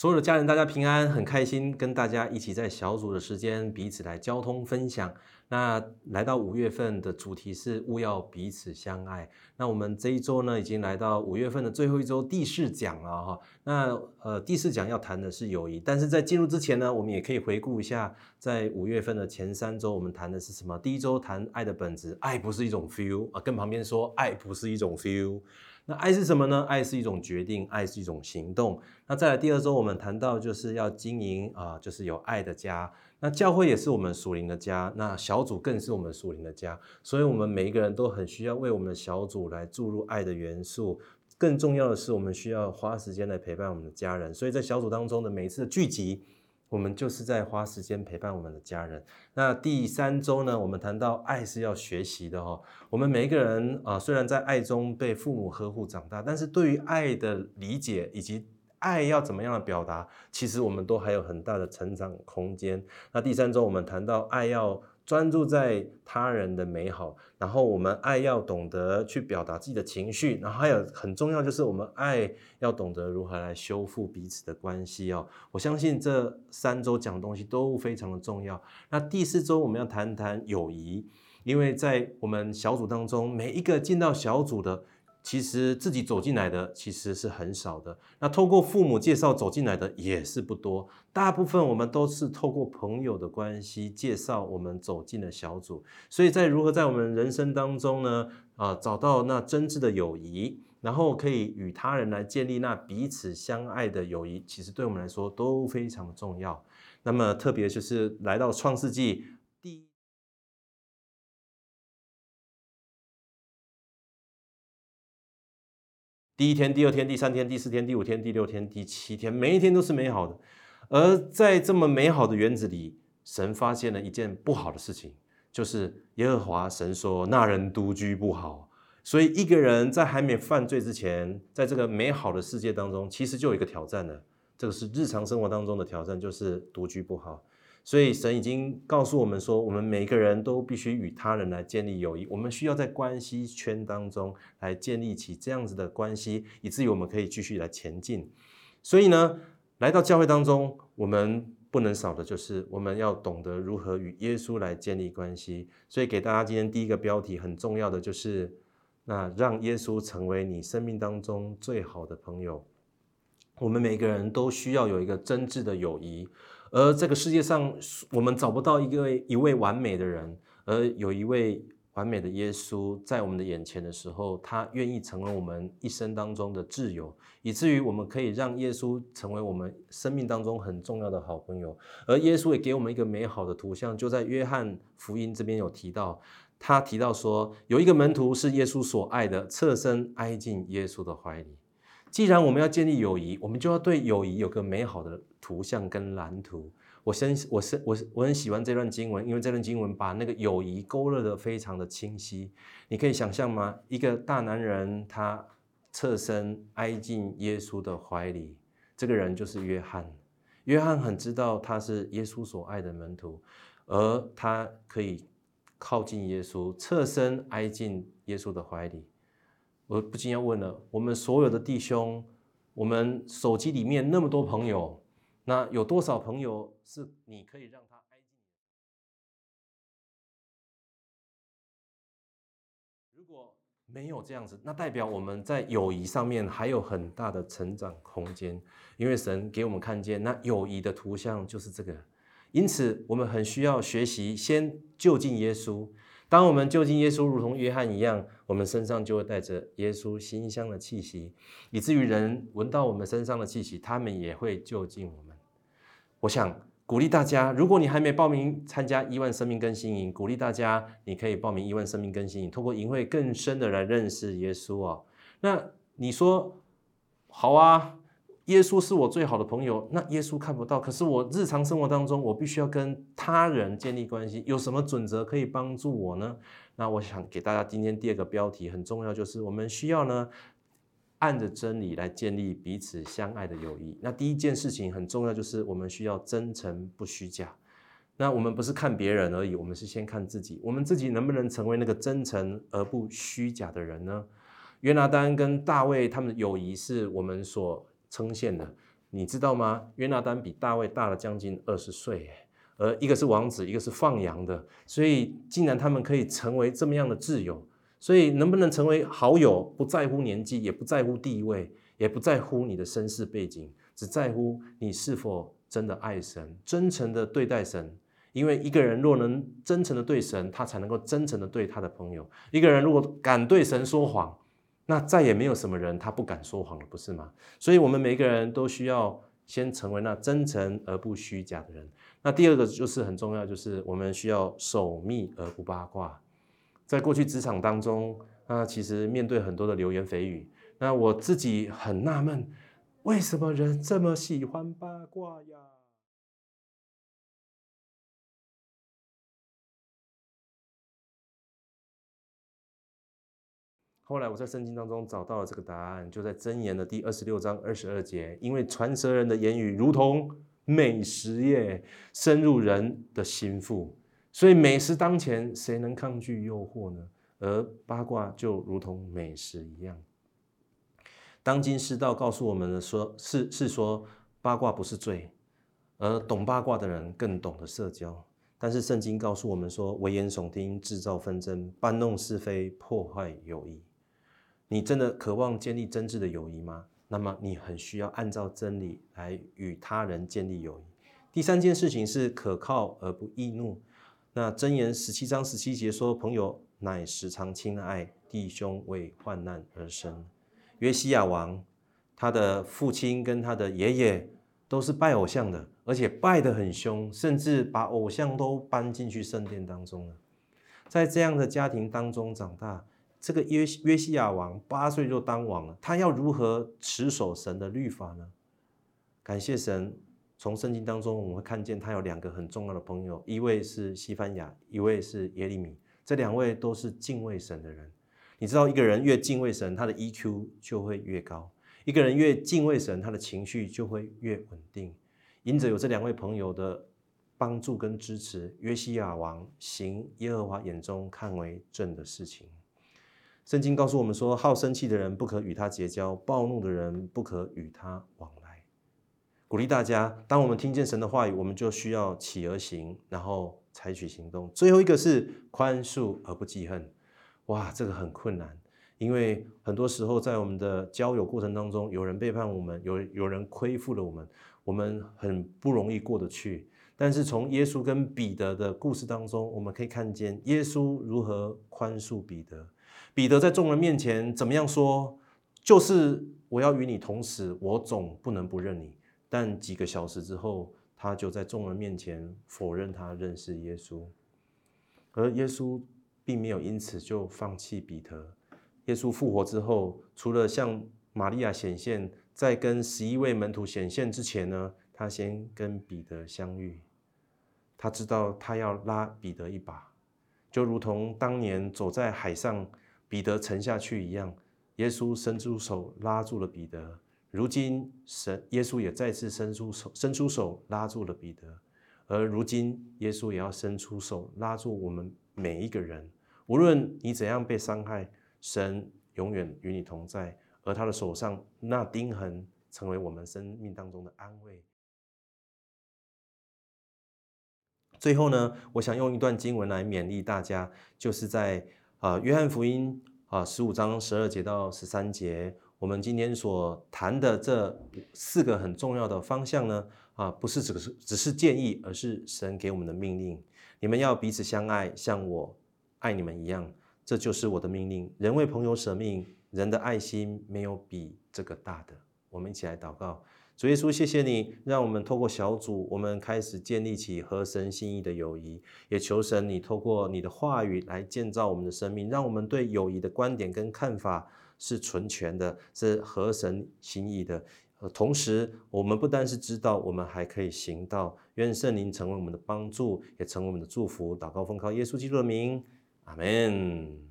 所有的家人，大家平安，很开心跟大家一起在小组的时间彼此来交通分享。那来到五月份的主题是勿要彼此相爱。那我们这一周呢，已经来到五月份的最后一周第四讲了哈。那呃第四讲要谈的是友谊，但是在进入之前呢，我们也可以回顾一下，在五月份的前三周我们谈的是什么？第一周谈爱的本质，爱不是一种 feel 啊，跟旁边说爱不是一种 feel。那爱是什么呢？爱是一种决定，爱是一种行动。那再来第二周，我们谈到就是要经营啊，就是有爱的家。那教会也是我们属灵的家，那小组更是我们属灵的家。所以，我们每一个人都很需要为我们的小组来注入爱的元素。更重要的是，我们需要花时间来陪伴我们的家人。所以在小组当中的每一次聚集。我们就是在花时间陪伴我们的家人。那第三周呢，我们谈到爱是要学习的哈。我们每一个人啊，虽然在爱中被父母呵护长大，但是对于爱的理解以及爱要怎么样的表达，其实我们都还有很大的成长空间。那第三周我们谈到爱要。专注在他人的美好，然后我们爱要懂得去表达自己的情绪，然后还有很重要就是我们爱要懂得如何来修复彼此的关系哦。我相信这三周讲的东西都非常的重要。那第四周我们要谈谈友谊，因为在我们小组当中，每一个进到小组的。其实自己走进来的其实是很少的，那透过父母介绍走进来的也是不多，大部分我们都是透过朋友的关系介绍我们走进了小组，所以在如何在我们人生当中呢，啊找到那真挚的友谊，然后可以与他人来建立那彼此相爱的友谊，其实对我们来说都非常重要。那么特别就是来到创世纪。第第一天、第二天、第三天、第四天、第五天、第六天、第七天，每一天都是美好的。而在这么美好的园子里，神发现了一件不好的事情，就是耶和华神说：“那人独居不好。”所以，一个人在还没犯罪之前，在这个美好的世界当中，其实就有一个挑战了。这个是日常生活当中的挑战，就是独居不好。所以神已经告诉我们说，我们每个人都必须与他人来建立友谊。我们需要在关系圈当中来建立起这样子的关系，以至于我们可以继续来前进。所以呢，来到教会当中，我们不能少的就是我们要懂得如何与耶稣来建立关系。所以给大家今天第一个标题很重要的就是，那让耶稣成为你生命当中最好的朋友。我们每个人都需要有一个真挚的友谊。而这个世界上，我们找不到一个一位完美的人，而有一位完美的耶稣在我们的眼前的时候，他愿意成为我们一生当中的挚友，以至于我们可以让耶稣成为我们生命当中很重要的好朋友。而耶稣也给我们一个美好的图像，就在约翰福音这边有提到，他提到说，有一个门徒是耶稣所爱的，侧身挨进耶稣的怀里。既然我们要建立友谊，我们就要对友谊有个美好的图像跟蓝图。我深我深我我很喜欢这段经文，因为这段经文把那个友谊勾勒的非常的清晰。你可以想象吗？一个大男人他侧身挨进耶稣的怀里，这个人就是约翰。约翰很知道他是耶稣所爱的门徒，而他可以靠近耶稣，侧身挨进耶稣的怀里。我不禁要问了：我们所有的弟兄，我们手机里面那么多朋友，那有多少朋友是你可以让他挨近？如果没有这样子，那代表我们在友谊上面还有很大的成长空间。因为神给我们看见，那友谊的图像就是这个。因此，我们很需要学习，先就近耶稣。当我们就近耶稣，如同约翰一样，我们身上就会带着耶稣馨香的气息，以至于人闻到我们身上的气息，他们也会就近我们。我想鼓励大家，如果你还没报名参加亿万生命更新营，鼓励大家你可以报名亿万生命更新营，通过营会更深的来认识耶稣哦。那你说好啊？耶稣是我最好的朋友，那耶稣看不到，可是我日常生活当中，我必须要跟他人建立关系，有什么准则可以帮助我呢？那我想给大家今天第二个标题很重要，就是我们需要呢按着真理来建立彼此相爱的友谊。那第一件事情很重要，就是我们需要真诚不虚假。那我们不是看别人而已，我们是先看自己，我们自己能不能成为那个真诚而不虚假的人呢？约拿丹跟大卫他们的友谊是我们所。称羡的，你知道吗？约拿丹比大卫大了将近二十岁，而一个是王子，一个是放羊的，所以竟然他们可以成为这么样的挚友。所以能不能成为好友，不在乎年纪，也不在乎地位，也不在乎你的身世背景，只在乎你是否真的爱神，真诚的对待神。因为一个人若能真诚的对神，他才能够真诚的对他的朋友。一个人如果敢对神说谎，那再也没有什么人他不敢说谎了，不是吗？所以，我们每个人都需要先成为那真诚而不虚假的人。那第二个就是很重要，就是我们需要守密而不八卦。在过去职场当中，那其实面对很多的流言蜚语，那我自己很纳闷，为什么人这么喜欢八卦呀？后来我在圣经当中找到了这个答案，就在箴言的第二十六章二十二节。因为传舌人的言语如同美食耶，深入人的心腹。所以美食当前，谁能抗拒诱惑呢？而八卦就如同美食一样。当今世道告诉我们的说，是是说八卦不是罪，而懂八卦的人更懂得社交。但是圣经告诉我们说，危言耸听，制造纷争，搬弄是非，破坏友谊。你真的渴望建立真挚的友谊吗？那么你很需要按照真理来与他人建立友谊。第三件事情是可靠而不易怒。那箴言十七章十七节说：“朋友乃时常亲爱，弟兄为患难而生。”约西亚王，他的父亲跟他的爷爷都是拜偶像的，而且拜得很凶，甚至把偶像都搬进去圣殿当中了。在这样的家庭当中长大。这个约约西亚王八岁就当王了，他要如何持守神的律法呢？感谢神，从圣经当中我们会看见他有两个很重要的朋友，一位是西班牙，一位是耶利米，这两位都是敬畏神的人。你知道，一个人越敬畏神，他的 EQ 就会越高；一个人越敬畏神，他的情绪就会越稳定。因着有这两位朋友的帮助跟支持，约西亚王行耶和华眼中看为正的事情。圣经告诉我们说：好生气的人不可与他结交，暴怒的人不可与他往来。鼓励大家，当我们听见神的话语，我们就需要起而行，然后采取行动。最后一个是宽恕而不记恨。哇，这个很困难，因为很多时候在我们的交友过程当中，有人背叛我们，有有人亏负了我们，我们很不容易过得去。但是从耶稣跟彼得的故事当中，我们可以看见耶稣如何宽恕彼得。彼得在众人面前怎么样说？就是我要与你同死，我总不能不认你。但几个小时之后，他就在众人面前否认他认识耶稣。而耶稣并没有因此就放弃彼得。耶稣复活之后，除了向玛利亚显现，在跟十一位门徒显现之前呢，他先跟彼得相遇。他知道他要拉彼得一把，就如同当年走在海上。彼得沉下去一样，耶稣伸出手拉住了彼得。如今神耶稣也再次伸出手，伸出手拉住了彼得。而如今耶稣也要伸出手拉住我们每一个人。无论你怎样被伤害，神永远与你同在。而他的手上那钉痕，成为我们生命当中的安慰。最后呢，我想用一段经文来勉励大家，就是在。啊，约翰福音啊，十五章十二节到十三节，我们今天所谈的这四个很重要的方向呢，啊，不是只是只是建议，而是神给我们的命令。你们要彼此相爱，像我爱你们一样，这就是我的命令。人为朋友舍命，人的爱心没有比这个大的。我们一起来祷告。主耶稣，谢谢你，让我们透过小组，我们开始建立起合神心意的友谊。也求神，你透过你的话语来建造我们的生命，让我们对友谊的观点跟看法是纯全的，是合神心意的。同时，我们不单是知道，我们还可以行道。愿圣灵成为我们的帮助，也成为我们的祝福。祷告奉靠耶稣基督的名，阿门。